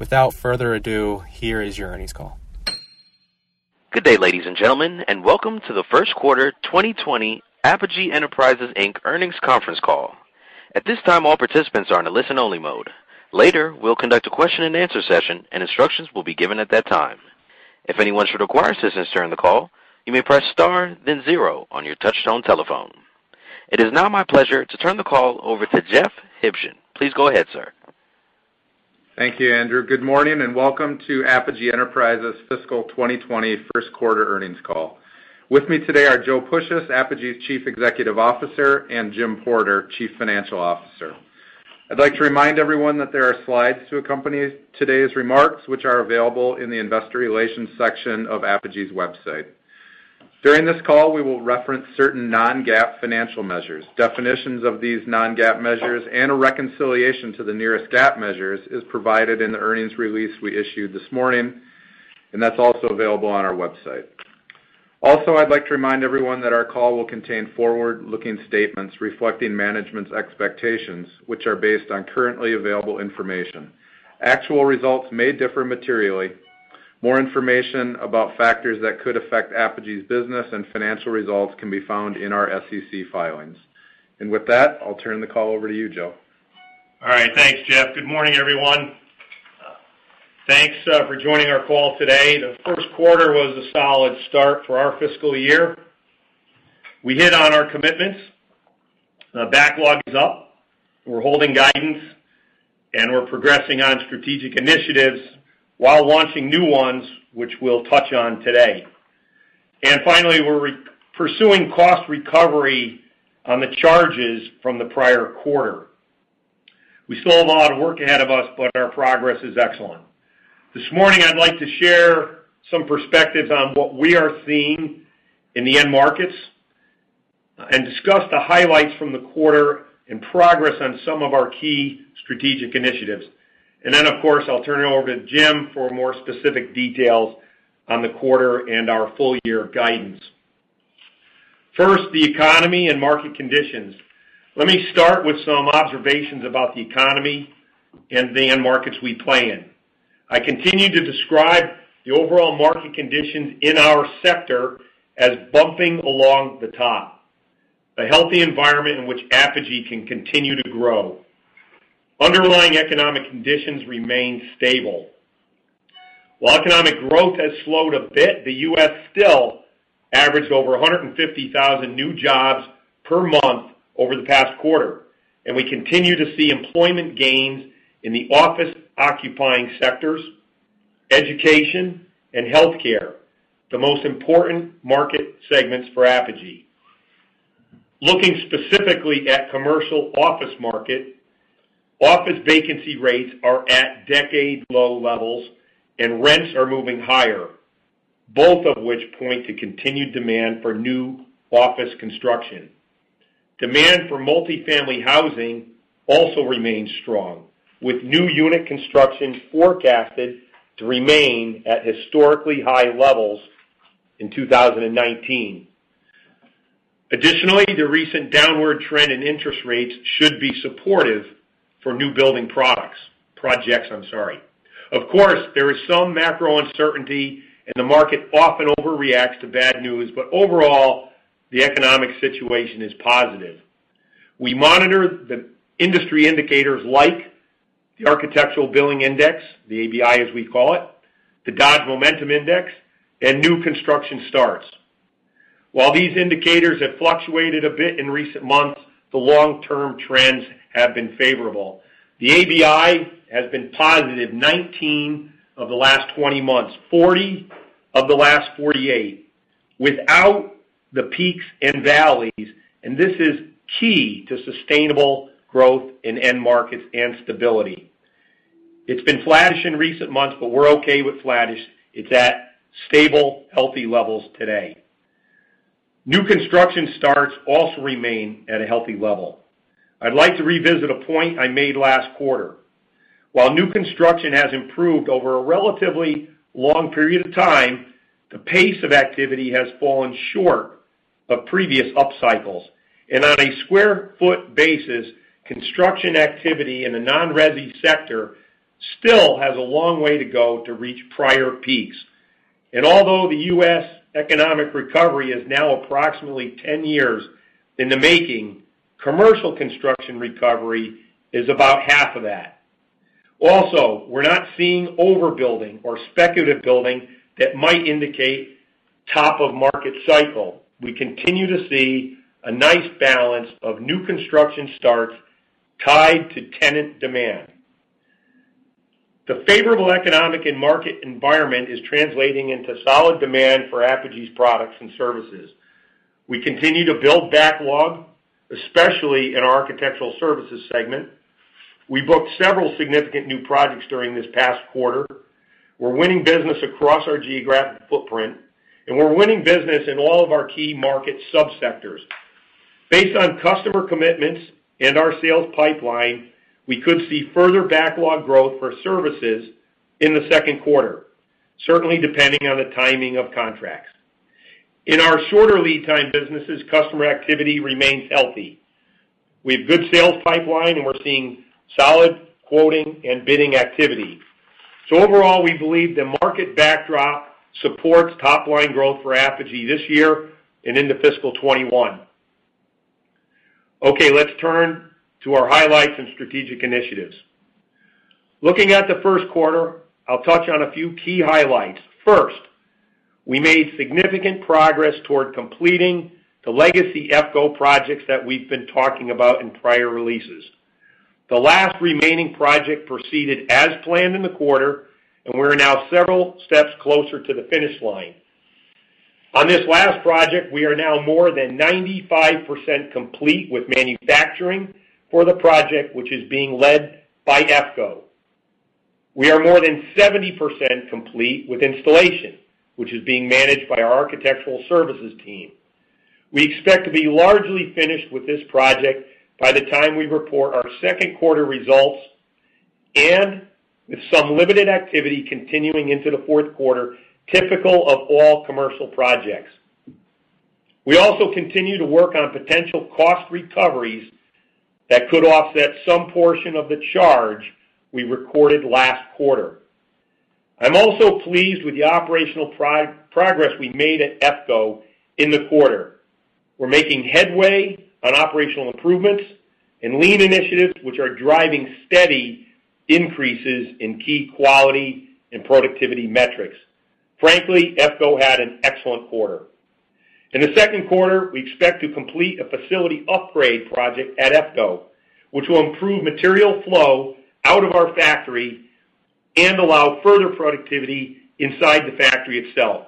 without further ado, here is your earnings call. Good day, ladies and gentlemen, and welcome to the first quarter 2020 Apogee Enterprises Inc. earnings conference call. At this time, all participants are in a listen-only mode. Later, we'll conduct a question and answer session, and instructions will be given at that time. If anyone should require assistance during the call, you may press star, then zero on your touchtone telephone. It is now my pleasure to turn the call over to Jeff Huebschen. Please go ahead, sir. Thank you, Andrew. Good morning, and welcome to Apogee Enterprises fiscal 2020 first quarter earnings call. With me today are Joe Puishys, Apogee's Chief Executive Officer, and Jim Porter, Chief Financial Officer. I'd like to remind everyone that there are slides to accompany today's remarks, which are available in the investor relations section of Apogee's website. During this call, we will reference certain non-GAAP financial measures. Definitions of these non-GAAP measures and a reconciliation to the nearest GAAP measures is provided in the earnings release we issued this morning, and that's also available on our website. Also, I'd like to remind everyone that our call will contain forward-looking statements reflecting management's expectations, which are based on currently available information. Actual results may differ materially more information about factors that could affect Apogee's business and financial results can be found in our SEC filings. And with that, I'll turn the call over to you, Joe. All right. Thanks, Jeff. Good morning, everyone. Thanks uh, for joining our call today. The first quarter was a solid start for our fiscal year. We hit on our commitments. The backlog is up. We're holding guidance, and we're progressing on strategic initiatives while launching new ones, which we'll touch on today. And finally, we're pursuing cost recovery on the charges from the prior quarter. We still have a lot of work ahead of us, but our progress is excellent. This morning, I'd like to share some perspectives on what we are seeing in the end markets and discuss the highlights from the quarter and progress on some of our key strategic initiatives. And then, of course, I'll turn it over to Jim for more specific details on the quarter and our full year guidance. First, the economy and market conditions. Let me start with some observations about the economy and the end markets we play in. I continue to describe the overall market conditions in our sector as bumping along the top, a healthy environment in which Apogee can continue to grow. Underlying economic conditions remain stable. While economic growth has slowed a bit, the U.S. still averaged over 150,000 new jobs per month over the past quarter, and we continue to see employment gains in the office-occupying sectors, education, and healthcare, the most important market segments for Apogee. Looking specifically at commercial office market, Office vacancy rates are at decade-low levels, and rents are moving higher, both of which point to continued demand for new office construction. Demand for multifamily housing also remains strong, with new unit construction forecasted to remain at historically high levels in 2019. Additionally, the recent downward trend in interest rates should be supportive for new building products, projects. I'm sorry. Of course, there is some macro uncertainty, and the market often overreacts to bad news, but overall, the economic situation is positive. We monitor the industry indicators like the Architectural Billings Index, the ABI as we call it, the Dodge Momentum Index, and new construction starts. While these indicators have fluctuated a bit in recent months, the long-term trends have been favorable. The ABI has been positive 19 of the last 20 months, 40 of the last 48, without the peaks and valleys, and this is key to sustainable growth in end markets and stability. It's been flattish in recent months, but we're okay with flattish. It's at stable, healthy levels today. New construction starts also remain at a healthy level. I'd like to revisit a point I made last quarter. While new construction has improved over a relatively long period of time, the pace of activity has fallen short of previous upcycles. And on a square foot basis, construction activity in the non-resi sector still has a long way to go to reach prior peaks. And although the U.S. economic recovery is now approximately 10 years in the making, commercial construction recovery is about half of that. Also, we're not seeing overbuilding or speculative building that might indicate top of market cycle. We continue to see a nice balance of new construction starts tied to tenant demand. The favorable economic and market environment is translating into solid demand for Apogee's products and services. We continue to build backlog, especially in our Architectural Services segment. We booked several significant new projects during this past quarter. We're winning business across our geographic footprint, and we're winning business in all of our key market sub-sectors. Based on customer commitments and our sales pipeline, we could see further backlog growth for services in the second quarter, certainly depending on the timing of contracts. In our shorter lead time businesses, customer activity remains healthy. We have good sales pipeline, and we're seeing solid quoting and bidding activity. So overall, we believe the market backdrop supports top-line growth for Apogee this year and into fiscal 2021. Okay, let's turn to our highlights and strategic initiatives. Looking at the first quarter, I'll touch on a few key highlights. First, we made significant progress toward completing the legacy EFCO projects that we've been talking about in prior releases. The last remaining project proceeded as planned in the quarter, and we're now several steps closer to the finish line. On this last project, we are now more than 95% complete with manufacturing for the project, which is being led by EFCO. We are more than 70% complete with installation, which is being managed by our Architectural Services team. We expect to be largely finished with this project by the time we report our second quarter results, and with some limited activity continuing into the fourth quarter, typical of all commercial projects. We also continue to work on potential cost recoveries that could offset some portion of the charge we recorded last quarter. I'm also pleased with the operational progress we made at EFCO in the quarter. We're making headway on operational improvements and lean initiatives, which are driving steady increases in key quality and productivity metrics. Frankly, EFCO had an excellent quarter. In the second quarter, we expect to complete a facility upgrade project at EFCO, which will improve material flow out of our factory and allow further productivity inside the factory itself.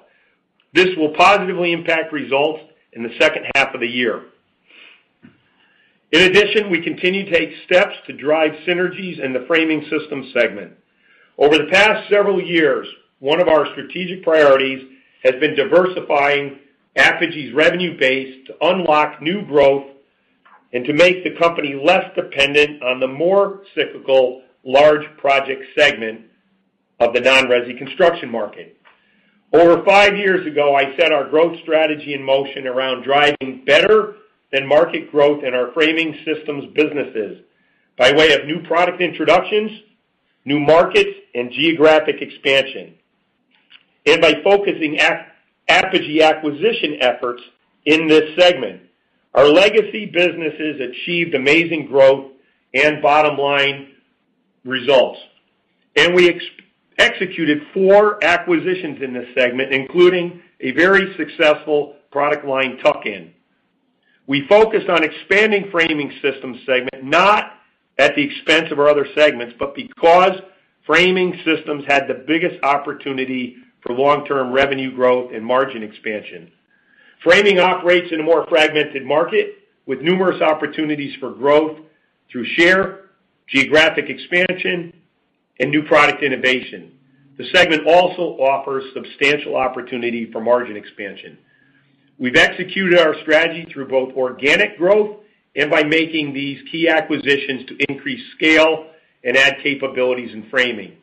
This will positively impact results in the second half of the year. In addition, we continue to take steps to drive synergies in the Framing Systems segment. Over the past several years, one of our strategic priorities has been diversifying Apogee's revenue base to unlock new growth and to make the company less dependent on the more cyclical large project segment of the non-resi construction market. Over five years ago, I set our growth strategy in motion around driving better than market growth in our Framing Systems businesses by way of new product introductions, new markets, and geographic expansion, and by focusing Apogee acquisition efforts in this segment. Our legacy businesses achieved amazing growth and bottom-line results, and we executed four acquisitions in this segment, including a very successful product line tuck-in. We focused on expanding Framing Systems segment, not at the expense of our other segments, but because Framing Systems had the biggest opportunity for long-term revenue growth and margin expansion. Framing operates in a more fragmented market with numerous opportunities for growth through share, geographic expansion, and new product innovation. The segment also offers substantial opportunity for margin expansion. We've executed our strategy through both organic growth and by making these key acquisitions to increase scale and add capabilities in framing.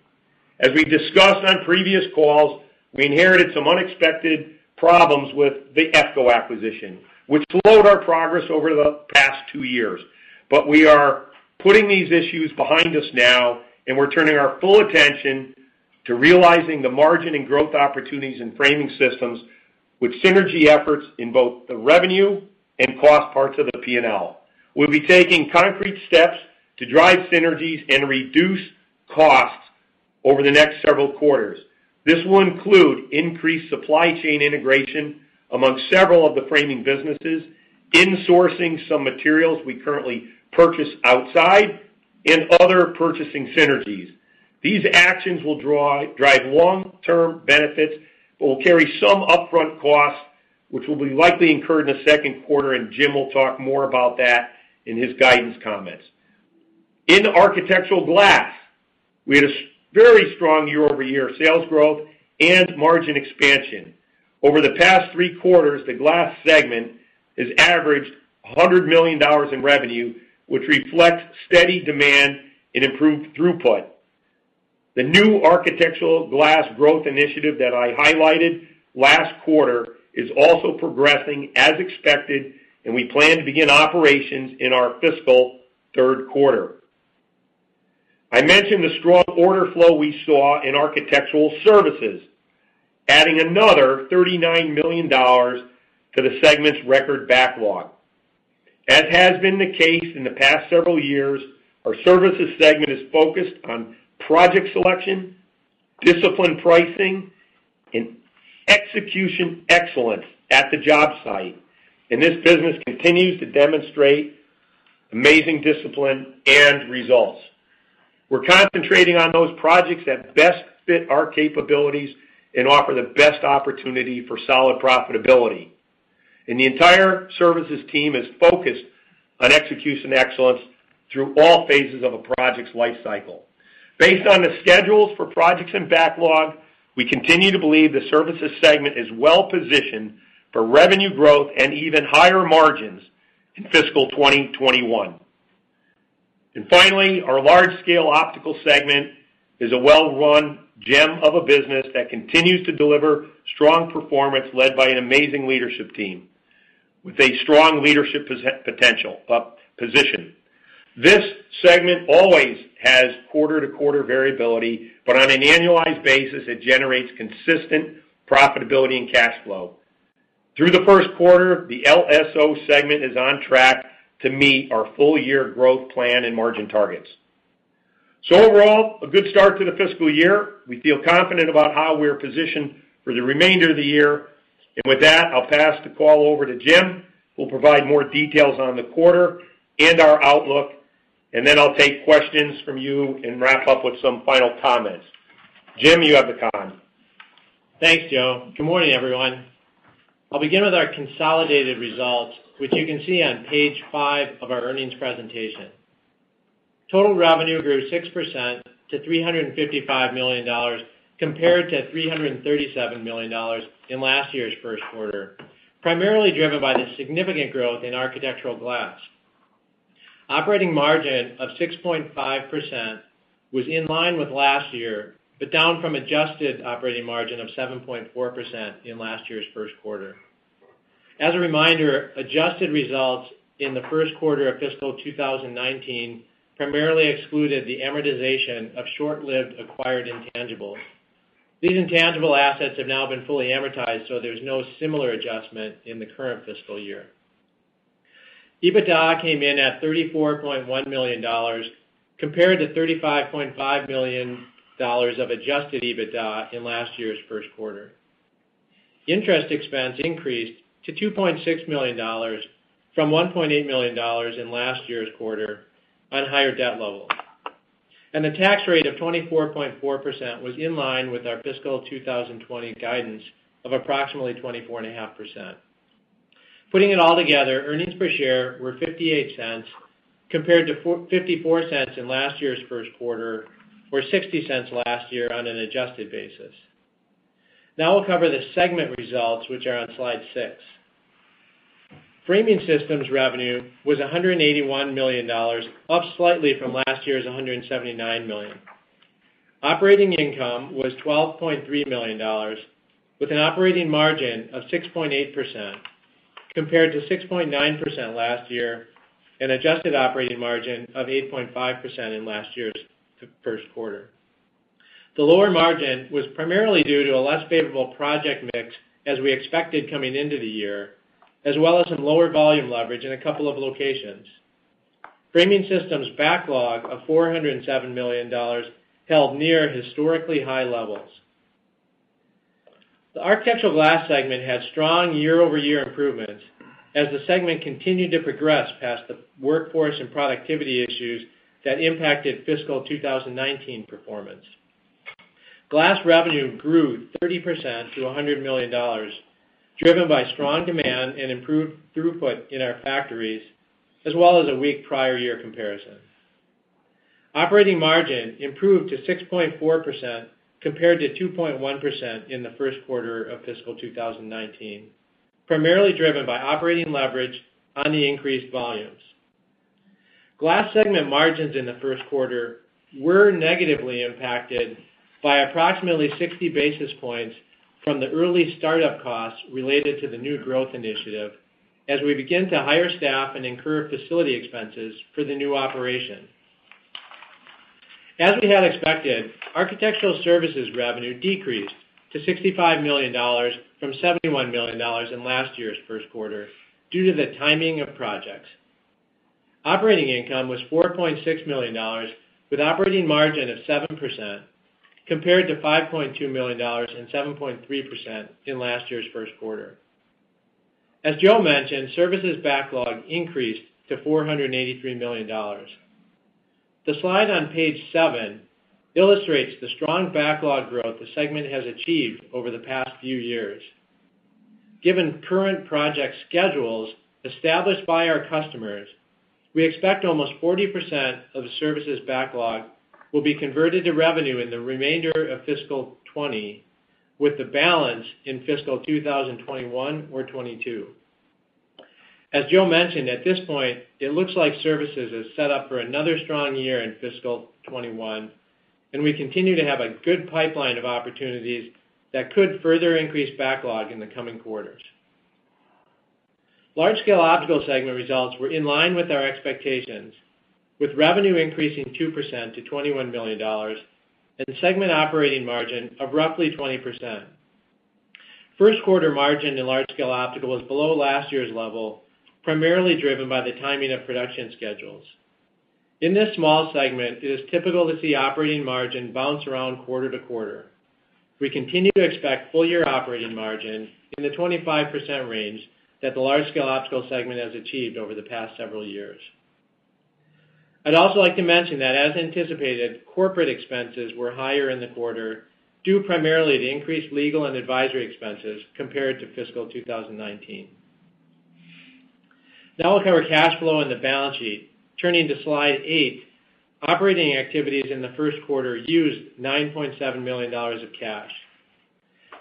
As we discussed on previous calls, we inherited some unexpected problems with the EFCO acquisition, which slowed our progress over the past two years. But we are putting these issues behind us now, and we're turning our full attention to realizing the margin and growth opportunities in Framing Systems with synergy efforts in both the revenue and cost parts of the P&L. We'll be taking concrete steps to drive synergies and reduce costs over the next several quarters. This will include increased supply chain integration among several of the framing businesses, insourcing some materials we currently purchase outside, and other purchasing synergies. These actions will drive long-term benefits, but will carry some upfront costs, which will be likely incurred in the second quarter, and Jim will talk more about that in his guidance comments. In Architectural Glass, we had a very strong year-over-year sales growth and margin expansion. Over the past three quarters, the glass segment has averaged $100 million in revenue, which reflects steady demand and improved throughput. The new Architectural Glass growth initiative that I highlighted last quarter is also progressing as expected, and we plan to begin operations in our fiscal third quarter. I mentioned the strong order flow we saw in Architectural Services, adding another $39 million to the segment's record backlog. As has been the case in the past several years, our services segment is focused on project selection, disciplined pricing, and execution excellence at the job site. And this business continues to demonstrate amazing discipline and results. We're concentrating on those projects that best fit our capabilities and offer the best opportunity for solid profitability. And the entire services team is focused on execution excellence through all phases of a project's life cycle. Based on the schedules for projects and backlog, we continue to believe the services segment is well-positioned for revenue growth and even higher margins in fiscal 2021. Finally, our Large-Scale Optical segment is a well-run gem of a business that continues to deliver strong performance led by an amazing leadership team with a strong leadership potential, uh, position. This segment always has quarter-to-quarter variability, but on an annualized basis, it generates consistent profitability and cash flow. Through the first quarter, the LSO segment is on track to meet our full-year growth plan and margin targets. So overall, a good start to the fiscal year. We feel confident about how we're positioned for the remainder of the year. With that, I'll pass the call over to Jim, who will provide more details on the quarter and our outlook, and then I'll take questions from you and wrap up with some final comments. Jim, you have the con. Thanks, Joe. Good morning, everyone. I'll begin with our consolidated results which you can see on page five of our earnings presentation. Total revenue grew 6% to $355 million compared to $337 million in last year's first quarter, primarily driven by the significant growth in architectural glass. Operating margin of 6.5% was in line with last year, but down from adjusted operating margin of 7.4% in last year's first quarter. As a reminder, adjusted results in the first quarter of fiscal 2019 primarily excluded the amortization of short-lived acquired intangibles. These intangible assets have now been fully amortized, so there's no similar adjustment in the current fiscal year. EBITDA came in at $34.1 million compared to $35.5 million of adjusted EBITDA in last year's first quarter. Interest expense increased to $2.6 million from $1.8 million in last year's quarter on higher debt levels. The tax rate of 24.4% was in line with our fiscal 2020 guidance of approximately 24.5%. Putting it all together, earnings per share were $0.58 compared to $0.54 in last year's first quarter, or $0.60 last year on an adjusted basis. Now we'll cover the segment results, which are on slide six. Framing Systems revenue was $181 million, up slightly from last year's $179 million. Operating income was $12.3 million, with an operating margin of 6.8% compared to 6.9% last year, and adjusted operating margin of 8.5% in last year's first quarter. The lower margin was primarily due to a less favorable project mix as we expected coming into the year, as well as some lower volume leverage in a couple of locations. Framing Systems backlog of $407 million held near historically high levels. The Architectural Glass segment had strong year-over-year improvements as the segment continued to progress past the workforce and productivity issues that impacted fiscal 2019 performance. Glass revenue grew 30% to $100 million, driven by strong demand and improved throughput in our factories, as well as a weak prior year comparison. Operating margin improved to 6.4% compared to 2.1% in the first quarter of fiscal 2019, primarily driven by operating leverage on the increased volumes. Glass segment margins in the first quarter were negatively impacted by approximately 60 basis points from the early startup costs related to the new growth initiative as we begin to hire staff and incur facility expenses for the new operation. As we had expected, Architectural Services revenue decreased to $65 million from $71 million in last year's first quarter due to the timing of projects. Operating income was $4.6 million, with operating margin of 7%, compared to $5.2 million and 7.3% in last year's first quarter. As Joe mentioned, services backlog increased to $483 million. The slide on page seven illustrates the strong backlog growth the segment has achieved over the past few years. Given current project schedules established by our customers, we expect almost 40% of the services backlog will be converted to revenue in the remainder of fiscal 2020, with the balance in fiscal 2021 or 2022. As Joe mentioned, at this point, it looks like services is set up for another strong year in fiscal 2021, and we continue to have a good pipeline of opportunities that could further increase backlog in the coming quarters. Large-Scale Optical segment results were in line with our expectations, with revenue increasing 2% to $21 million and segment operating margin of roughly 20%. First quarter margin in Large-Scale Optical was below last year's level, primarily driven by the timing of production schedules. In this small segment, it is typical to see operating margin bounce around quarter to quarter. We continue to expect full-year operating margin in the 25% range that the Large-Scale Optical segment has achieved over the past several years. I'd also like to mention that, as anticipated, corporate expenses were higher in the quarter, due primarily to increased legal and advisory expenses compared to fiscal 2019. Now we'll cover cash flow and the balance sheet. Turning to slide eight, operating activities in the first quarter used $9.7 million of cash.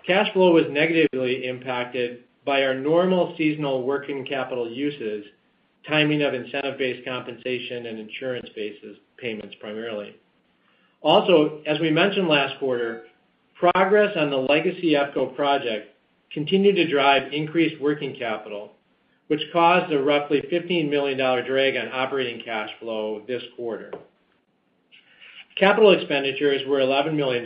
Cash flow was negatively impacted by our normal seasonal working capital uses, timing of incentive-based compensation and insurance-based payments primarily. Also, as we mentioned last quarter, progress on the legacy EFCO project continued to drive increased working capital, which caused a roughly $15 million drag on operating cash flow this quarter. Capital expenditures were $11 million,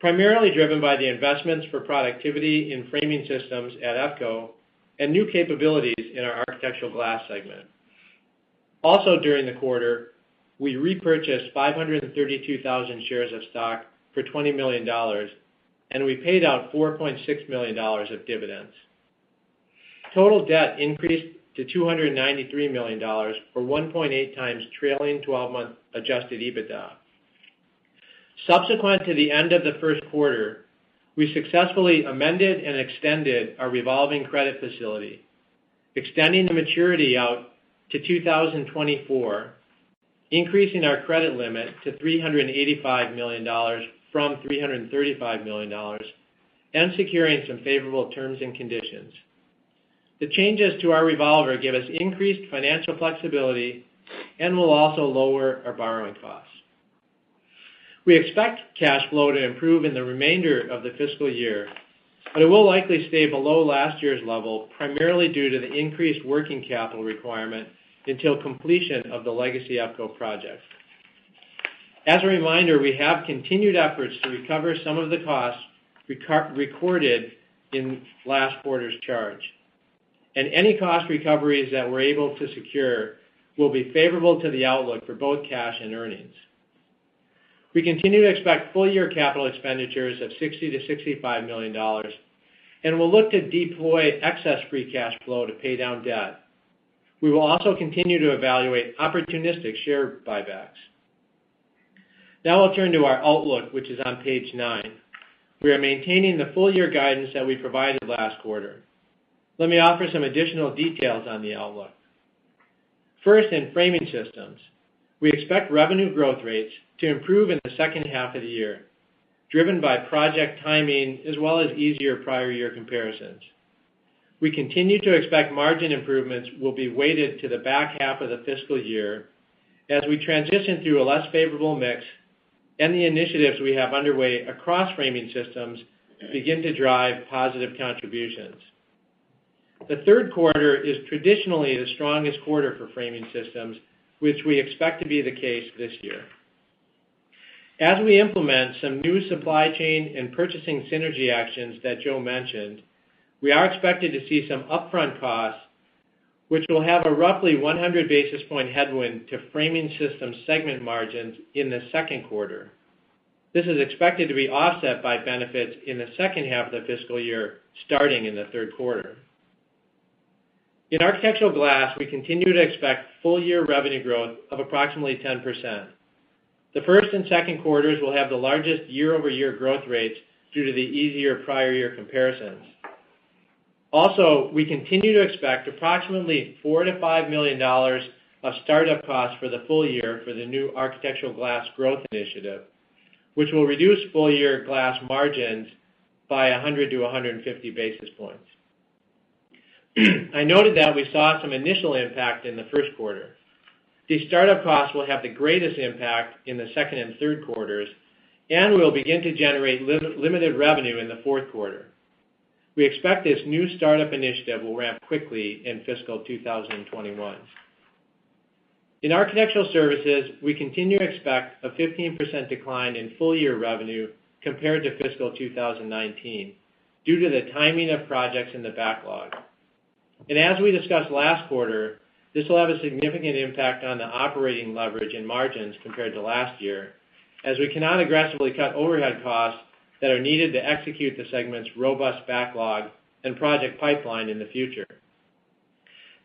primarily driven by the investments for productivity in framing systems at EFCO and new capabilities in our Architectural Glass segment. Also, during the quarter, we repurchased 532,000 shares of stock for $20 million, and we paid out $4.6 million of dividends. Total debt increased to $293 million, or 1.8x trailing 12-month adjusted EBITDA. Subsequent to the end of the first quarter, we successfully amended and extended our revolving credit facility, extending the maturity out to 2024, increasing our credit limit to $385 million from $335 million, and securing some favorable terms and conditions. The changes to our revolver give us increased financial flexibility and will also lower our borrowing costs. We expect cash flow to improve in the remainder of the fiscal year, but it will likely stay below last year's level, primarily due to the increased working capital requirement until completion of the legacy EFCO project. As a reminder, we have continued efforts to recover some of the costs recorded in last quarter's charge, and any cost recoveries that we're able to secure will be favorable to the outlook for both cash and earnings. We continue to expect full-year capital expenditures of $60 million-$65 million, and we'll look to deploy excess free cash flow to pay down debt. We will also continue to evaluate opportunistic share buybacks. Now I'll turn to our outlook, which is on page nine. We are maintaining the full-year guidance that we provided last quarter. Let me offer some additional details on the outlook. First, in framing systems, we expect revenue growth rates to improve in the second half of the year, driven by project timing as well as easier prior year comparisons. We continue to expect margin improvements will be weighted to the back half of the fiscal year as we transition through a less favorable mix and the initiatives we have underway across framing systems begin to drive positive contributions. The third quarter is traditionally the strongest quarter for framing systems, which we expect to be the case this year. As we implement some new supply chain and purchasing synergy actions that Joe mentioned, we are expected to see some upfront costs, which will have a roughly 100 basis point headwind to framing systems segment margins in the second quarter. This is expected to be offset by benefits in the second half of the fiscal year, starting in the third quarter. In Architectural Glass, we continue to expect full-year revenue growth of approximately 10%. The first and second quarters will have the largest year-over-year growth rates due to the easier prior year comparisons. Also, we continue to expect approximately $4 million-$5 million of startup costs for the full year for the new Architectural Glass growth initiative, which will reduce full-year glass margins by 100 to 150 basis points. Mm. I noted that we saw some initial impact in the first quarter. These startup costs will have the greatest impact in the second and third quarters, and we'll begin to generate limited revenue in the fourth quarter. We expect this new startup initiative will ramp quickly in fiscal 2021. In Architectural Services, we continue to expect a 15% decline in full-year revenue compared to fiscal 2019 due to the timing of projects in the backlog. And as we discussed last quarter, this will have a significant impact on the operating leverage and margins compared to last year, as we cannot aggressively cut overhead costs that are needed to execute the segment's robust backlog and project pipeline in the future.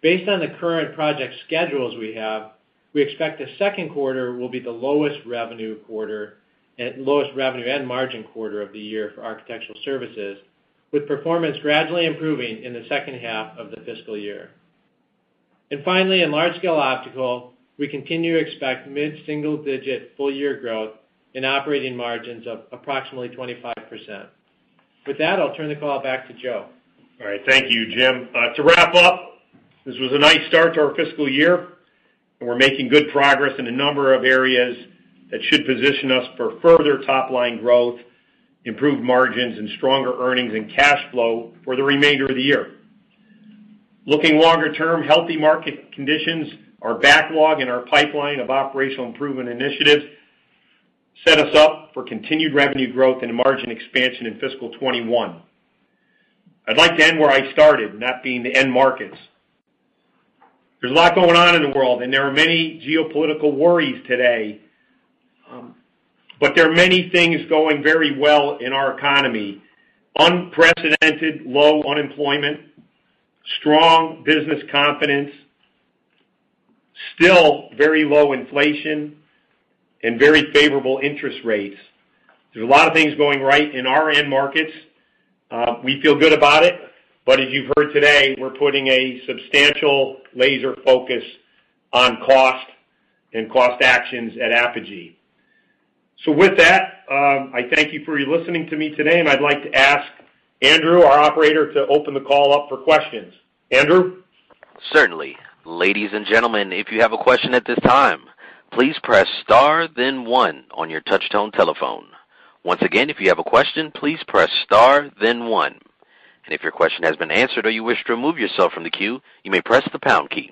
Based on the current project schedules we have, we expect the second quarter will be the lowest revenue quarter and lowest revenue and margin quarter of the year for Architectural Services, with performance gradually improving in the second half of the fiscal year. And finally, in Large-Scale Optical, we continue to expect mid-single-digit full-year growth in operating margins of approximately 25%. With that, I'll turn the call back to Joe. All right. Thank you, Jim. Uh, to wrap up, this was a nice start to our fiscal year, and we're making good progress in a number of areas that should position us for further top-line growth, improved margins, and stronger earnings and cash flow for the remainder of the year. Looking longer term, healthy market conditions, our backlog, and our pipeline of operational improvement initiatives set us up for continued revenue growth and margin expansion in fiscal 2021. I'd like to end where I started, and that being the end markets. There's a lot going on in the world, and there are many geopolitical worries today. But there are many things going very well in our economy. Unprecedented low unemployment, strong business confidence, still very low inflation, and very favorable interest rates. There's a lot of things going right in our end markets. Uh, we feel good about it, but as you've heard today, we're putting a substantial laser focus on cost and cost actions at Apogee. So with that, um, I thank you for listening to me today, and I'd like to ask Andrew, our operator, to open the call up for questions. Andrew? Certainly. Ladies and gentlemen, if you have a question at this time, please press star then one on your touch-tone telephone. Once again, if you have a question, please press star then one. And if your question has been answered or you wish to remove yourself from the queue, you may press the pound key.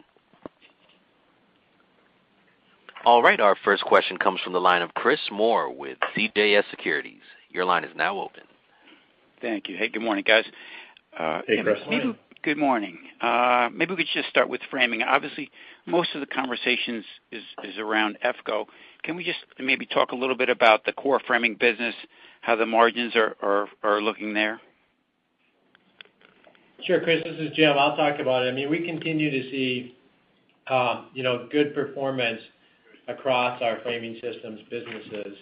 All right, our first question comes from the line of Chris Moore with CJS Securities. Your line is now open. Thank you. Hey, good morning, guys. Hey, Chris. Good morning. Maybe we could just start with framing. Obviously, most of the conversations is around EFCO. Can we just maybe talk a little bit about the core framing business, how the margins are looking there? Sure, Chris, this is Jim. I'll talk about it. I mean we continue to see uh, you know, good performance across our framing systems businesses.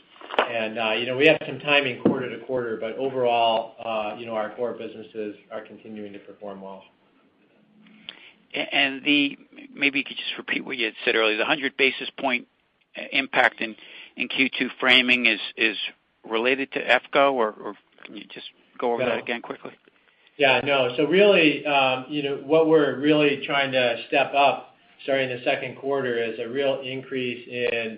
And uh you know, we have some timing quarter to quarter, but overall, uh you know our core businesses are continuing to perform well. And and the maybe you could just repeat what you had said earlier. The 100 basis point impact in Q2 framing is related to EFCO, or can you just go over that again quickly? Yeah, no. So really, um you know what we're really trying to step up starting the second quarter is a real increase in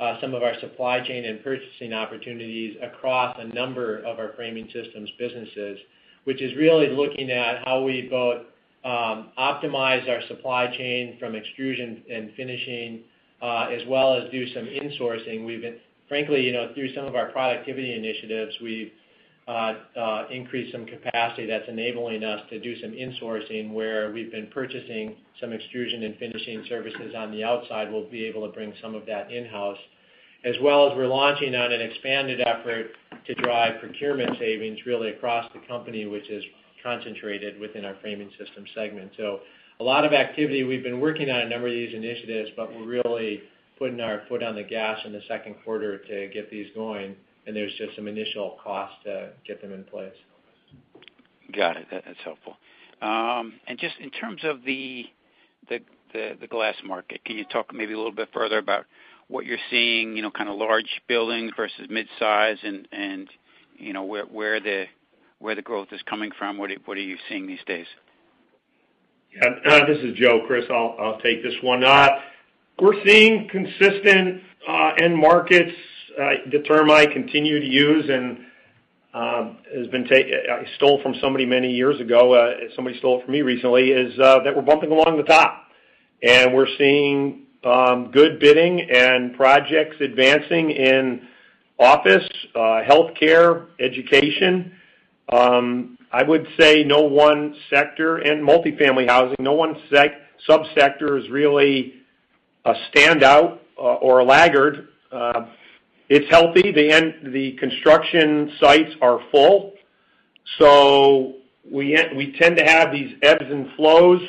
uh, some of our supply chain and purchasing opportunities across a number of our framing systems businesses, which is really looking at how we both um, optimize our supply chain from extrusion and finishing, uh, as well as do some insourcing. Frankly, you know, through some of our productivity initiatives, we've Uh, increased some capacity that's enabling us to do some insourcing where we've been purchasing some extrusion and finishing services on the outside. We'll be able to bring some of that in-house. As well as we're launching on an expanded effort to drive procurement savings really across the company, which is concentrated within our framing system segment. So a lot of activity. We've been working on a number of these initiatives, but we're really putting our foot on the gas in the second quarter to get these going, and there's just some initial cost to get them in place. Got it. That's helpful. Um and just in terms of the glass market, can you talk maybe a little bit further about what you're seeing, you know, kind of large buildings versus mid-size and you know where where the where the growth is coming from? What are you seeing these days? Yeah. Uh, this is Joe, Chris. I'll take this one. Uh, we're seeing consistent uh, end markets. The term I continue to use, and um, has been taken, I stole from somebody many years ago, uh, somebody stole it from me recently, is uh, that we're bumping along the top. And we're seeing um, good bidding and projects advancing in office, uh, healthcare, education. Um, I would say no one sector, and multifamily housing, no one sub-sector is really a standout or a laggard. It's healthy. The construction sites are full. So we tend to have these ebbs and flows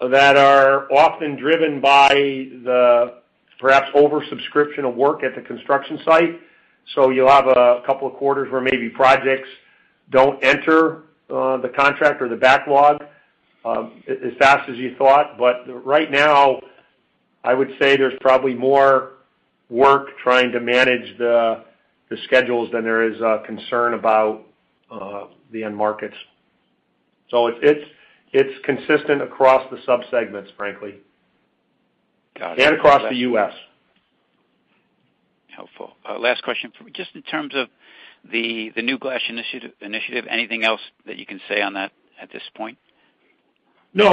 that are often driven by the perhaps oversubscription of work at the construction site. So you'll have a couple of quarters where maybe projects don't enter uh, the contract or the backlog. Um, as fast as you thought. But right now, I would say there's probably more work trying to manage the schedules than there is a concern about uh, the end markets. So it's consistent across the sub-segments, frankly. Got it. And across the U.S. Helpful. Uh, last question. Just in terms of the new glass initiative, anything else that you can say on that at this point? No,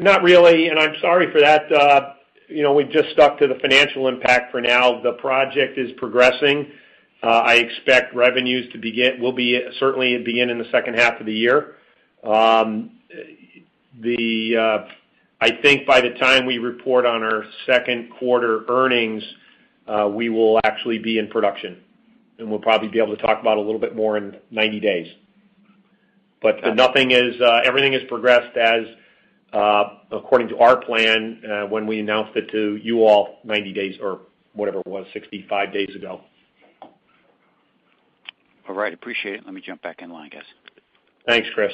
not really, and I'm sorry for that. Uh, You know, we've just stuck to the financial impact for now. The project is progressing. Uh, I expect revenues to begin will be certainly begin in the second half of the year. Um, the uh, I think by the time we report on our second quarter earnings, uh, we will actually be in production, and we'll probably be able to talk about a little bit more in 90 days. But nothing is uh everything has progressed as Uh, according to our plan uh, when we announced it to you all 90 days, or whatever it was, 65 days ago. All right. Appreciate it. Let me jump back in line, guys. Thanks, Chris.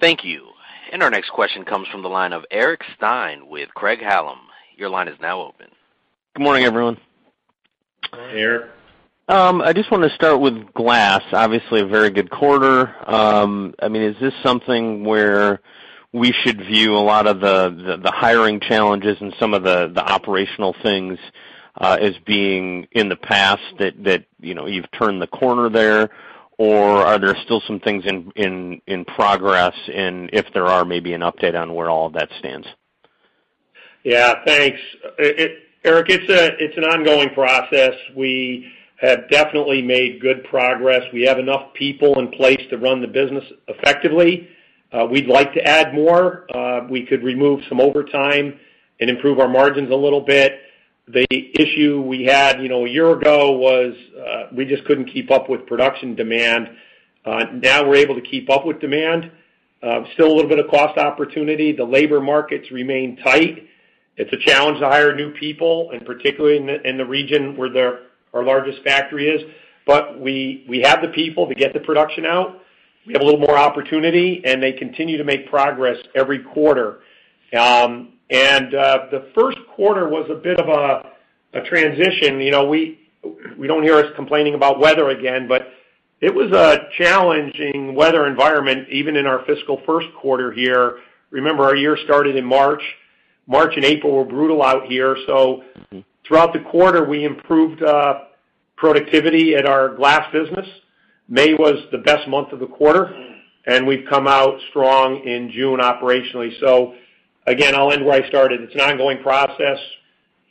Thank you. And our next question comes from the line of Eric Stine with Craig-Hallum. Your line is now open. Good morning, everyone. Hey, Eric. I just want to start with glass. Obviously, a very good quarter. Um I mean is this something where we should view a lot of the hiring challenges and some of the operational things as being in the past, that you've turned the corner there? Or are there still some things in progress? In if there are, maybe an update on where all of that stands. Yeah, thanks. Eric, it's an ongoing process. We have definitely made good progress. We have enough people in place to run the business effectively. We'd like to add more. Uh we could remove some overtime and improve our margins a little bit. The issue we had you know, a year ago was uh we just couldn't keep up with production demand. Uh now we're able to keep up with demand. Uh still a little bit of cost opportunity. The labor markets remain tight. It's a challenge to hire new people, and particularly in the region where our largest factory is. But we have the people to get the production out. We have a little more opportunity, and they continue to make progress every quarter. Um, and uh, the first quarter was a bit of a transition. You know, we we don't hear us complaining about weather again, but it was a challenging weather environment, even in our fiscal first quarter here. Remember, our year started in March. March and April were brutal out here. Mm-hmm. Throughout the quarter, we improved productivity at our glass business. May was the best month of the quarter, and we've come out strong in June operationally. So again, I'll end where I started. It's an ongoing process.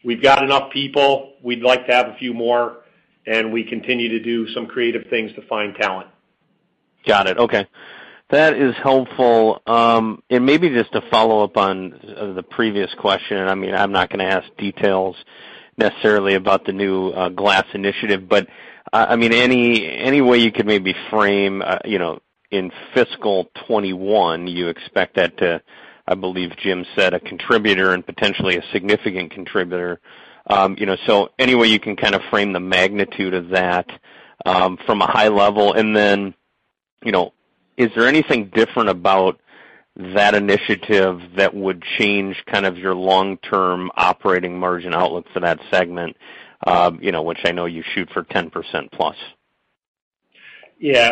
We've got enough people. We'd like to have a few more, and we continue to do some creative things to find talent. Got it. Okay. That is helpful. Um and maybe just to follow up on the previous question, I mean I'm not going to ask details necessarily about the new glass initiative, but mean any any way you could maybe frame, uh you know in fiscal 2021, you expect that to, I believe Jim said, a contributor and potentially a significant contributor. Um you know so any way you can kind of frame the magnitude of that from a high level? And then, you know is there anything different about that initiative that would change kind of your long-term operating margin outlook for that segment, uh, you know, which I know you shoot for 10%+? Plus? Yeah.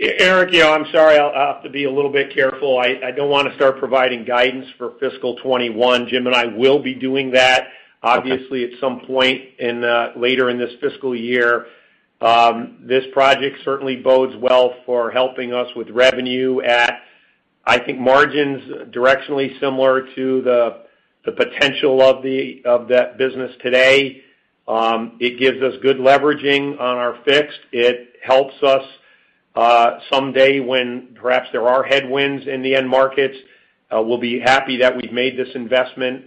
Eric, you know, I'm sorry, I'll have to be a little bit careful. I don't want to start providing guidance for fiscal 2021. Jim and I will be doing that, obviously, at some point in uh later in this fiscal year. This project certainly bodes well for helping us with revenue at, I think, margins directionally similar to the potential of the of that business today. Um, it gives us good leveraging on our fixed. It helps us uh, someday when perhaps there are headwinds in the end markets. Uh, we'll be happy that we've made this investment.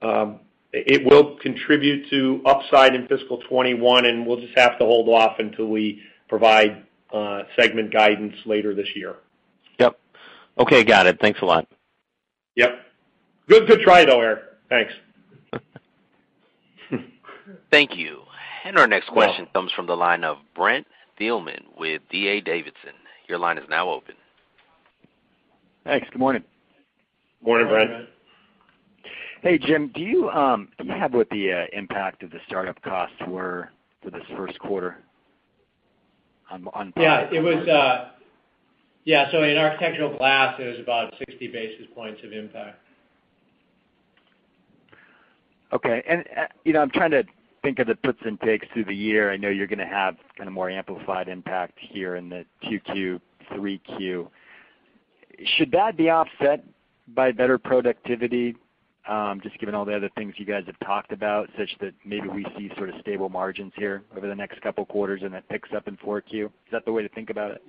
Um, it will contribute to upside in fiscal 2021, and we'll just have to hold off until we provide uh, segment guidance later this year. Yep. Okay, got it. Thanks a lot. Yep. Good try, though, Eric. Thanks. Thank you. And our next question comes from the line of Brent Thielman with D.A. Davidson. Your line is now open. Thanks. Good morning. Morning, Brent. Hey, Jim, um, do you have what the uh, impact of the startup costs were for this first quarter on- on Yeah. In Architectural Glass, it was about 60 basis points of impact. Okay. And uh you know, I'm trying to think of the puts and takes through the year. I know you're going to have kind of more amplified impact here in the 2Q, 3Q. Should that be offset by better productivity, just given all the other things you guys have talked about, such that maybe we see sort of stable margins here over the next couple quarters and that picks up in 4Q? Is that the way to think about it?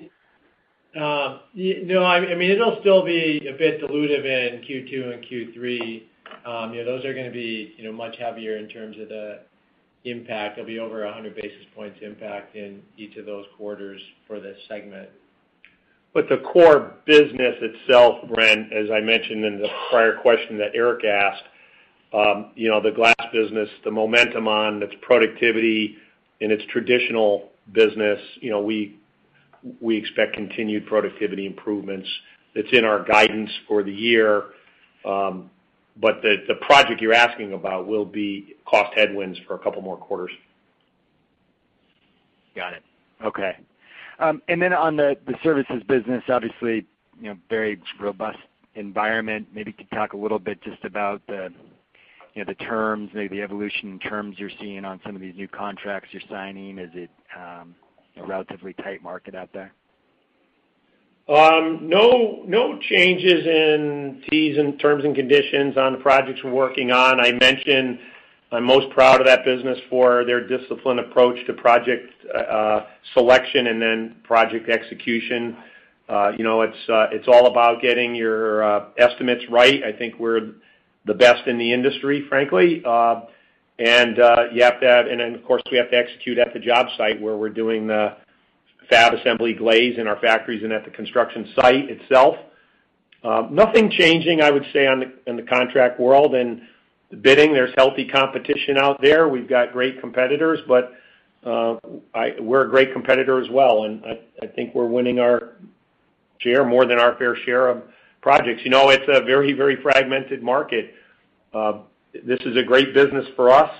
Um, no. I mean, it'll still be a bit dilutive in Q2 and Q3. Um, you know, Those are to be you know, much heavier in terms of the impact. There'll be over 100 basis points impact in each of those quarters for this segment. But the core business itself, Brent, as I mentioned in the prior question that Eric asked, um, you know, the glass business, the momentum on its productivity in its traditional business, you know, we expect continued productivity improvements. That's in our guidance for the year. Um but the project you're asking about will be cost headwinds for a couple more quarters. Got it. Okay. Um and then on the services business, obviously, you know, very robust environment. Maybe you could talk a little bit just about the you know the terms, maybe the evolution in terms you're seeing on some of these new contracts you're signing. Is it a relatively tight market out there? Um, no changes in fees and terms and conditions on the projects we're working on. I mentioned I'm most proud of that business for their disciplined approach to project uh, selection and then project execution. Uh you know, it's uh, all about getting your uh, estimates right. I think we're the best in the industry, frankly. And uh you have to have and then, of course, we have to execute at the job site where we're doing the fab assembly glaze in our factories and at the construction site itself. Um nothing changing, I would say, on the in the contract world. And the bidding, there's healthy competition out there. We've got great competitors, but uh we're a great competitor as well, and I think we're winning our share, more than our fair share of projects. You know, it's a very very fragmented market. This is a great business for us.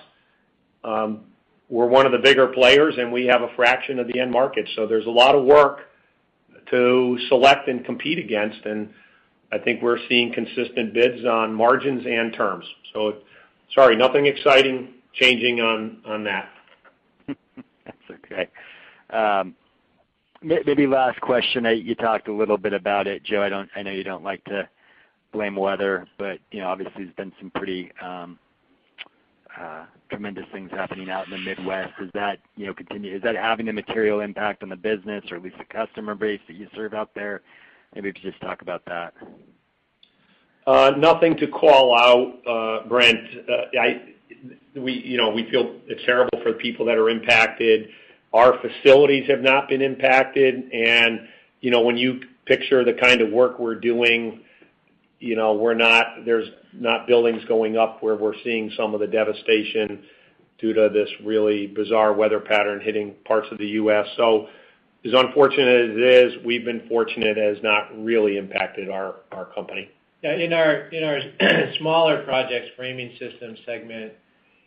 Um, we're one of the bigger players, and we have a fraction of the end market. So there's a lot of work to select and compete against, and I think we're seeing consistent bids on margins and terms. So, sorry, nothing exciting changing on that. That's okay. Um, maybe last question. You talked a little bit about it, Joe. I know you don't like to blame weather, but you know obviously there's been some pretty um, uh, tremendous things happening out in the Midwest. Is that you know continue is that having a material impact on the business or at least the customer base that you serve out there? Maybe if you just talk about that. Uh, nothing to call out, uh, Brent. Uh I we you know we feel terrible for the people that are impacted. Our facilities have not been impacted. And you know when you picture the kind of work we're doing, there's not buildings going up where we're seeing some of the devastation due to this really bizarre weather pattern hitting parts of the U.S. So as unfortunate as it is, we've been fortunate it has not really impacted our company. Yeah. In our in our smaller projects framing systems segment,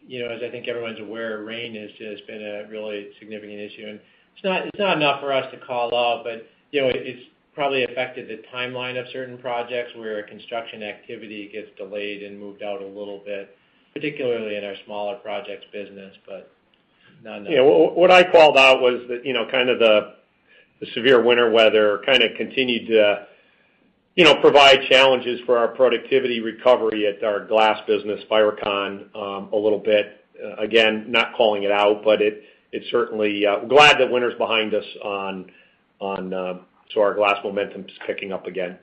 you know, as I think everyone's aware, rain has just been a really significant issue. And it's not it's not enough for us to call out, but you know, it's probably affected the timeline of certain projects where construction activity gets delayed and moved out a little bit, particularly in our smaller projects business, but not enough. Yeah. What I called out was that you know, kind of the severe winter weather kind of continued to you know, provide challenges for our productivity recovery at our glass business, Viracon, um, a little bit. Uh, again, not calling it out, but it certainly. Uh, glad that winter's behind us, so uh, our glass momentum's picking up again.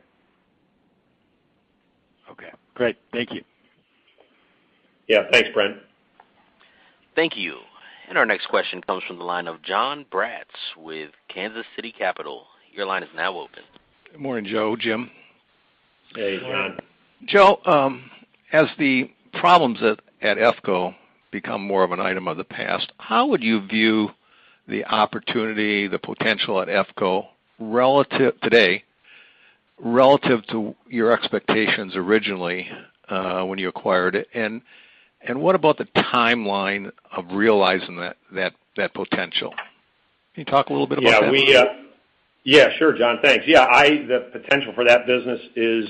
Okay, great. Thank you. Yeah. Thanks, Brent. Thank you. And our next question comes from the line of Jon Braatz with Kansas City Capital. Your line is now open. Good morning, Joe, Jim. Hey, Jon. Joe, um, as the problems at EFCO become more of an item of the past, how would you view the opportunity, the potential at EFCO today relative to your expectations originally when you acquired it? And what about the timeline of realizing that potential? Can you talk a little bit about that? Yeah, we uh yeah sure, John. Thanks. Yeah, I the potential for that business is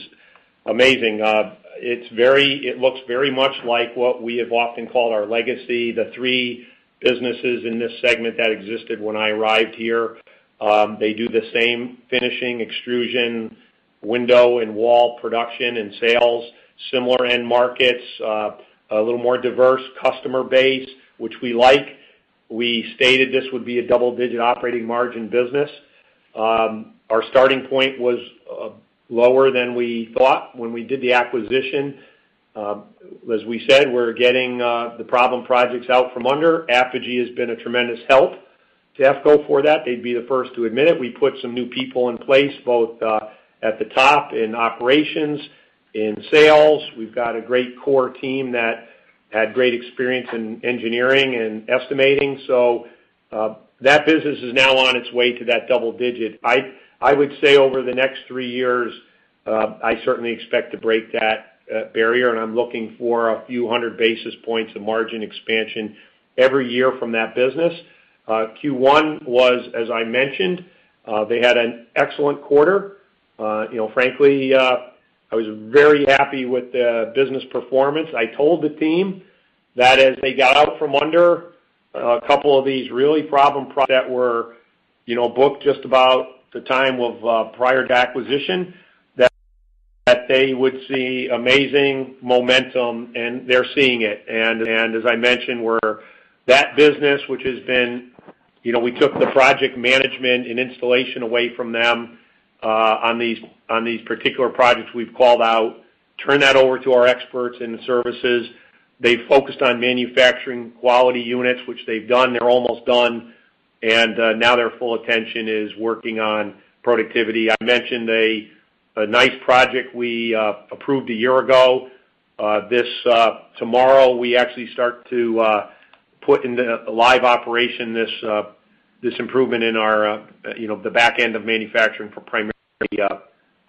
amazing. Uh it's very it looks very much like what we have often called our legacy, the three businesses in this segment that existed when I arrived here. Um, they do the same finishing, extrusion, window and wall production and sales, similar end markets, uh, a little more diverse customer base, which we like. We stated this would be a double-digit operating margin business. Um, our starting point was uh, lower than we thought when we did the acquisition. Um, as we said, we're getting uh, the problem projects out from under. Apogee has been a tremendous help to for that. They'd be the first to admit it. We put some new people in place, both uh at the top in operations, in sales. We've got a great core team that had great experience in engineering and estimating. So uh that business is now on its way to that double digit. I I would say over the next three years, uh I certainly expect to break that barrier, and I'm looking for a few hundred basis points of margin expansion every year from that business. Uh, Q1 was, as I mentioned, uh, they had an excellent quarter. Uh you know, frankly, uh, I was very happy with the business performance. I told the team that as they got out from under a couple of these really problem projects that were you know booked just about the time of prior to acquisition, that they would see amazing momentum, and they're seeing it. As I mentioned, that business, we took the project management and installation away from them uh on these on these particular projects we've called out, turned that over to our experts in services. They focused on manufacturing quality units, which they've done. They're almost done. And uh now their full attention is working on productivity. I mentioned a nice project we uh approved a year ago. Uh this uh tomorrow, we actually start to put into live operation this uh this improvement in our, you know, the back end of manufacturing for primarily uh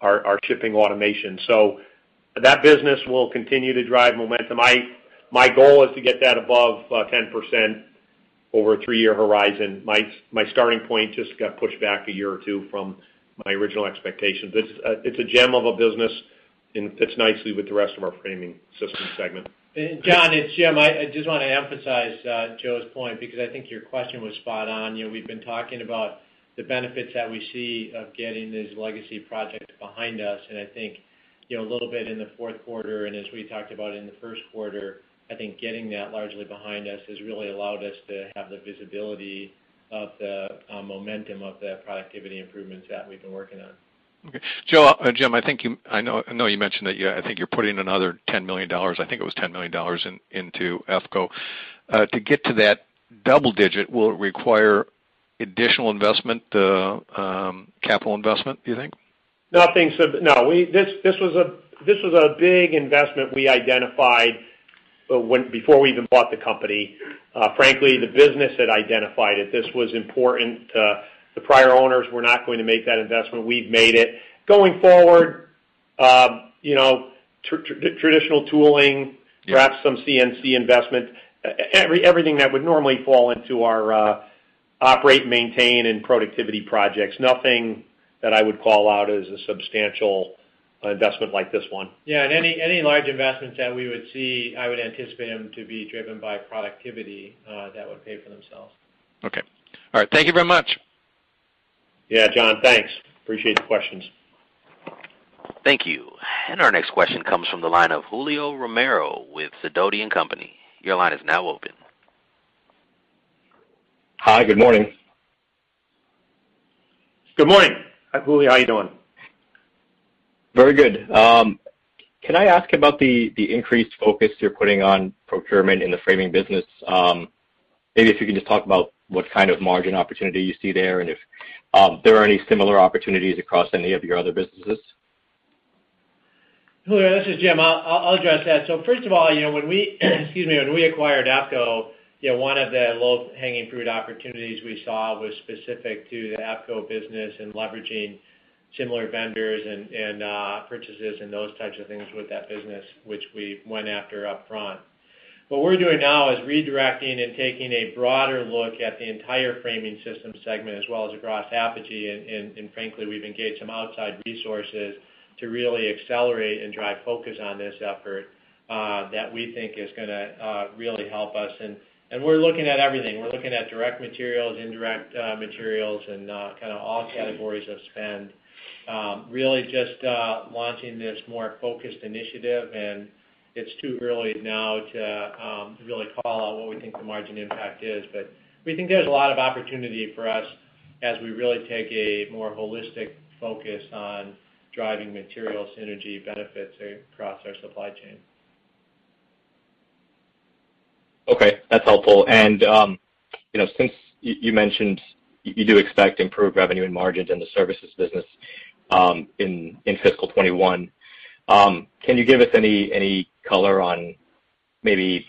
our our shipping automation. So that business will continue to drive momentum. My goal is to get that above 10% over a three-year horizon. My my starting point just got pushed back a year or two from my original expectations. It's it's a gem of a business and fits nicely with the rest of our Framing Systems segment. John, it's Jim. I just want to emphasize uh, Joe's point because I think your question was spot on. You know, we've been talking about the benefits that we see of getting these legacy projects behind us. And I think you know a little bit in the fourth quarter, and as we talked about in the first quarter, I think getting that largely behind us has really allowed us to have the visibility of the uh, momentum of the productivity improvements that we've been working on. Okay. Joe, Jim, I think you, I know you mentioned that you, I think you're putting another $10 million, I think it was $10 million in, into EFCO. Uh, to get to that double digit, will it require additional investment, uh, um, capital investment, do you think? Nothing. Sub- no. We, this this, was a this was a big investment we identified before we even bought the company. Frankly, the business had identified it. This was important. The prior owners were not going to make that investment. We've made it. Going forward, um, traditional tooling, perhaps some CNC investment, everything that would normally fall into our uh, operate maintain and productivity projects. Nothing that I would call out as a substantial investment like this one. Yeah. And any any large investments that we would see, I would anticipate them to be driven by productivity uh, that would pay for themselves. Okay. All right. Thank you very much. Yeah, John, thanks. Appreciate the questions. Thank you. And our next question comes from the line of Julio Romero with Sidoti & Company. Your line is now open. Hi, good morning. Good morning. Julio. How are you doing? Very good. Um, can I ask about the increased focus you're putting on procurement in the framing business? Um, maybe if you can just talk about what kind of margin opportunity you see there, and if there are any similar opportunities across any of your other businesses. Julio, this is Jim. I'll address that. First of all, you know when we excuse me, when we acquired EFCO, one of the low-hanging fruit opportunities we saw was specific to the EFCO business and leveraging similar vendors and uh purchases and those types of things with that business, which we went after upfront. What we're doing now is redirecting and taking a broader look at the entire Framing Systems segment as well as across Apogee. And frankly, we've engaged some outside resources to really accelerate and drive focus on this effort uh, that we think is gonna uh, really help us. We're looking at everything. We're looking at direct materials, indirect uh, materials, and kind of all categories of spend. Um, really just launching this more focused initiative, and it's too early now to um, really call out what we think the margin impact is. But we think there's a lot of opportunity for us as we really take a more holistic focus on driving material synergy benefits across our supply chain. Okay, that's helpful. And um, you know, since you mentioned you do expect improved revenue and margins in the services business um, in fiscal 2021, can you give us any color on maybe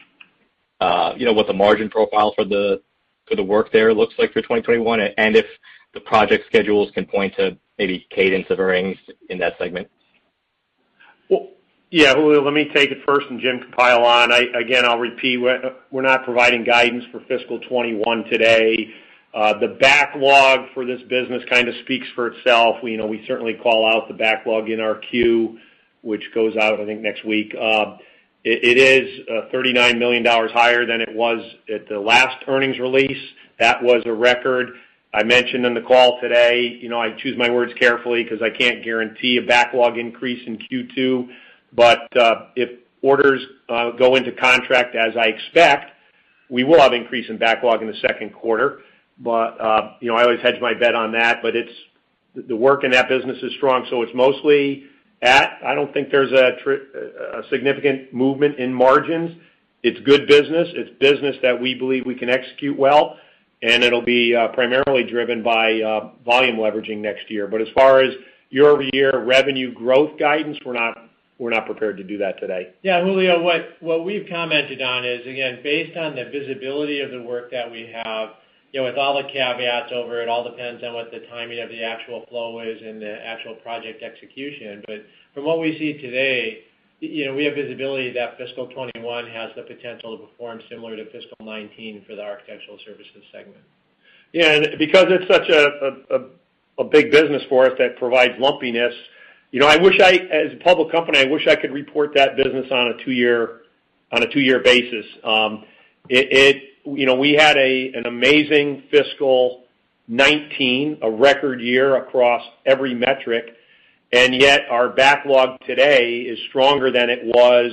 uh, you know, what the margin profile for the for the work there looks like for 2021? and If the project schedules can point to maybe cadence of earnings in that segment? Well, yeah, Julio, let me take it first, and Jim can pile on. I again, I'll repeat, we're not providing guidance for fiscal 2021 today. Uh, the backlog for this business kind of speaks for itself. We certainly call out the backlog in our Q, which goes out, I think, next week. Uh it is $39 million higher than it was at the last earnings release. That was a record. I mentioned in the call today, you know, I choose my words carefully because I can't guarantee a backlog increase in Q2. But If orders uh go into contract as I expect, we will have increase in backlog in the second quarter. But uh you know, I always hedge my bet on that, but it's the work in that business is strong, so it's mostly at. I don't think there's a significant movement in margins. It's good business. It's business that we believe we can execute well, and it'll be uh, primarily driven by uh, volume leveraging next year. But as far as year-over-year revenue growth guidance, we're not we're not prepared to do that today. Yeah, Julio, what we've commented on is, again, based on the visibility of the work that we have, with all the caveats over it all depends on what the timing of the actual flow is and the actual project execution. But from what we see today, you know, we have visibility that fiscal 2021 has the potential to perform similar to fiscal 2019 for the Architectural Services segment. Yeah, and because it's such a a big business for us that provides lumpiness, you know, I wish I as a public company, I wish I could report that business on a two-year basis. Um, you know, we had a an amazing fiscal 2019, a record year across every metric, and yet our backlog today is stronger than it was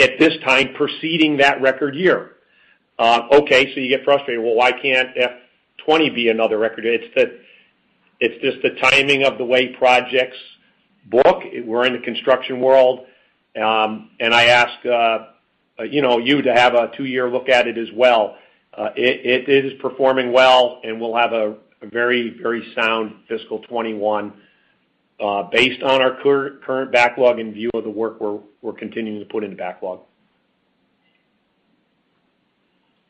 at this time preceding that record year. Uh, okay, so you get frustrated. Well, why can't FY 2020 be another record? It's just the timing of the way projects book. We're in the construction world, um, and I ask uh, Uh, you know, you to have a two-year look at it as well. Uh, it is performing well, and we'll have a very very sound fiscal 2021 uh, based on our current backlog in view of the work we're continuing to put into backlog.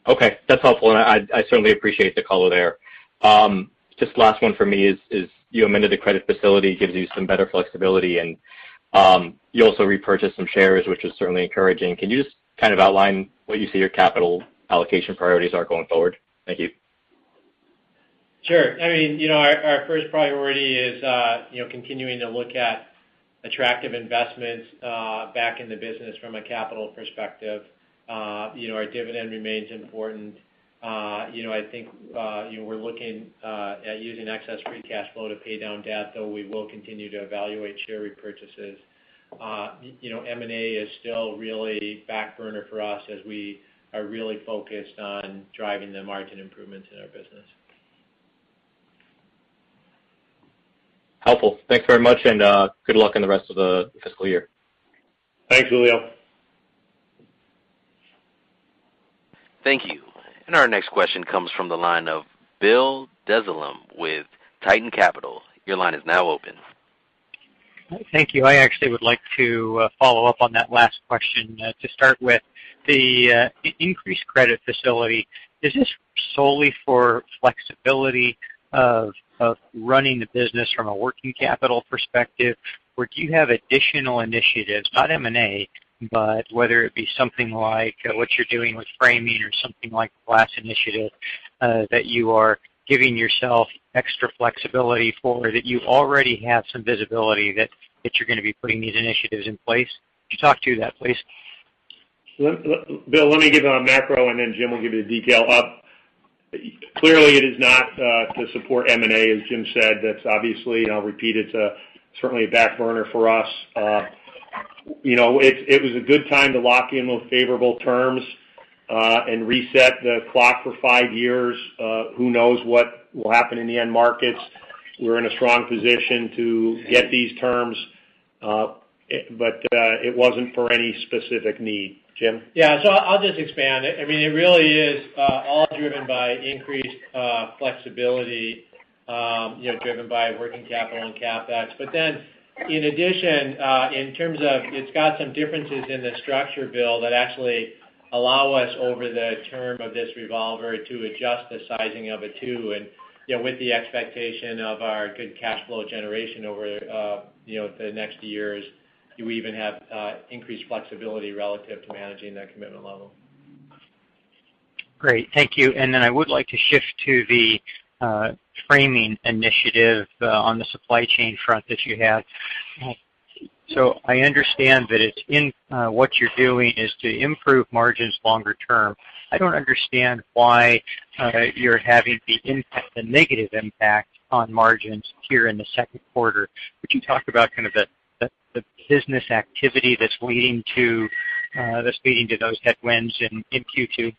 Okay, that's helpful, and I certainly appreciate the color there. Um, just last one for me is you amended the credit facility, gives you some better flexibility, and um, you also repurchased some shares, which is certainly encouraging. Can you just kind of outline what you see your capital allocation priorities are going forward? Thank you. Sure. I mean, you know, our first priority is, uh, you know, continuing to look at attractive investments uh, back in the business from a capital perspective. Uh, you know, our dividend remains important. You know, I think, you know, we're looking at using excess free cash flow to pay down debt, though we will continue to evaluate share repurchases. Uh, you know, M&A is still really back burner for us as we are really focused on driving the margin improvements in our business. Helpful. Thanks very much, and uh, good luck in the rest of the fiscal year. Thanks, Julio. Thank you. And our next question comes from the line of Bill Dezellem with Tieton Capital. Your line is now open. Thank you. I actually would like to uh, follow up on that last question uh, to start with. The uh, increased credit facility, is this solely for flexibility of of running the business from a working capital perspective, or do you have additional initiatives, not M&A, but whether it be something like what you're doing with framing or something like the glass initiative, that you are giving yourself extra flexibility for, that you already have some visibility that you're going to be putting these initiatives in place? Could you talk to that, please? Bill, let me give a macro, and then Jim will give you the detail. Up. Clearly, it is not uh, to support M&A, as Jim said. That's obviously, and I'll repeat, it's certainly a back burner for us. Uh you know, it was a good time to lock in with favorable terms uh, and reset the clock for five years. Who knows what will happen in the end markets? We're in a strong position to get these terms, uh, but uh, it wasn't for any specific need. Jim? Yeah. So I'll just expand. I mean it really is uh, all driven by increased flexibility, um, driven by working capital and CapEx. But then in addition, in terms of it's got some differences in the structure, Bill, that actually allow us over the term of this revolver to adjust the sizing of it too. With the expectation of our good cash flow generation over uh you know the next years, we even have increased flexibility relative to managing that commitment level. Great. Thank you. And then I would like to shift to the framing initiative on the supply chain front that you have. So I understand that uh what you're doing is to improve margins longer term. I don't understand why uh, you're having the negative impact on margins here in the second quarter. Could you talk about kind of the business activity uh, that's leading to those headwinds in Q2?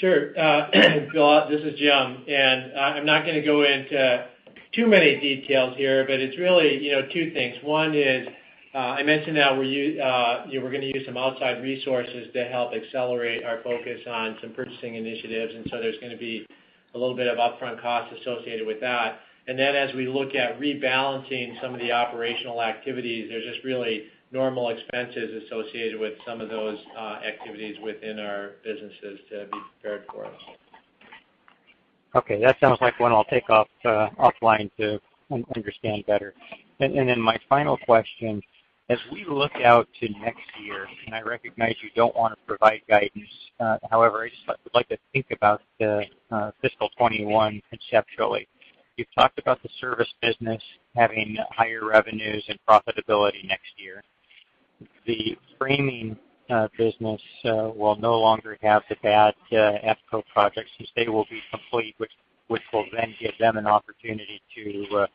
Sure. Uh, Bill, this is Jim. And I'm not going to go into too many details here, but it's really two things. One is, Uh, I mentioned that uh, we're going to use some outside resources to help accelerate our focus on some purchasing initiatives. And so there's going to be a little bit of upfront cost associated with that. And then as we look at rebalancing some of the operational activities, there's just really normal expenses associated with some of those uh, activities within our businesses to be prepared for. Okay. That sounds like one I'll take offline to understand better. And and then my final question, as we look out to next year, and I recognize you don't want to provide guidance. Uh, however, I just would like to think about the uh, fiscal 2021 conceptually. You've talked about the service business having higher revenues and profitability next year. The framing uh, business will no longer have the bad EFCO projects since they will be complete, which will then give them an opportunity to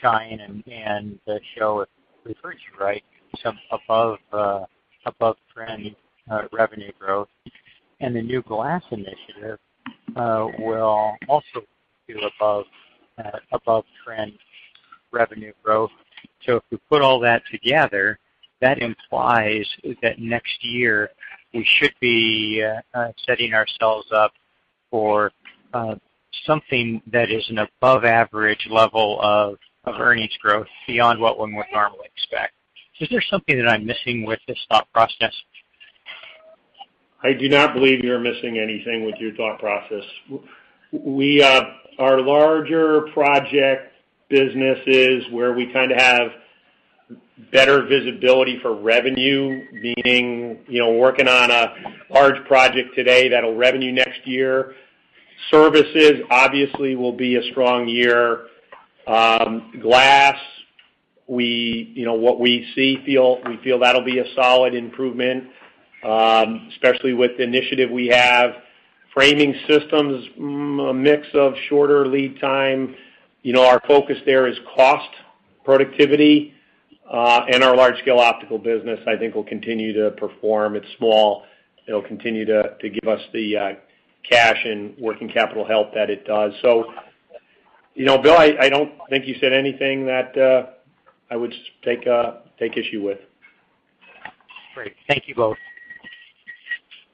shine and show, if we've heard you right, some above-trend uh, uh, revenue growth. And the new glass initiative uh, will also do above-trend revenue growth. So if we put all that together, that implies that next year we should be setting ourselves up for something that is an above-average level of earnings growth beyond what one would normally expect. Is there something that I'm missing with this thought process? I do not believe you're missing anything with your thought process. We uh our larger project businesses where we kind of have better visibility for revenue, meaning you know, working on a large project today that'll revenue next year. Services obviously will be a strong year. Um, glass, we you know what we see, feel we feel that'll be a solid improvement, um, especially with the initiative we have. Framing systems, mm, a mix of shorter lead time. You know, our focus there is cost productivity. Uh, and our Large-Scale Optical business, I think, will continue to perform. It's small. It'll continue to give us the uh, cash and working capital help that it does. Bill, I don't think you said anything that uh, I would uh, take issue with. Great. Thank you both.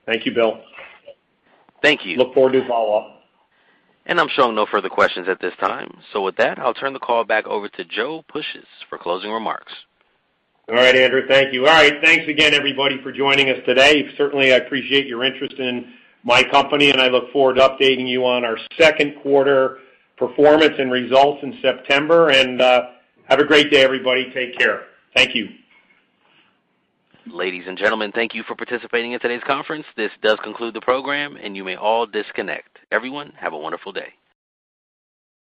Thank you, Bill. Thank you. Look forward to follow-up. And I'm showing no further questions at this time. So with that, I'll turn the call back over to Joe Puishys for closing remarks. All right, Andrew. Thank you. All right. Thanks again, everybody, for joining us today. Certainly, I appreciate your interest in my company, and I look forward to updating you on our second quarter performance and results in September. And uh have a great day, everybody. Take care. Thank you. Ladies and gentlemen, thank you for participating in today's conference. This does conclude the program, and you may all disconnect. Everyone, have a wonderful day.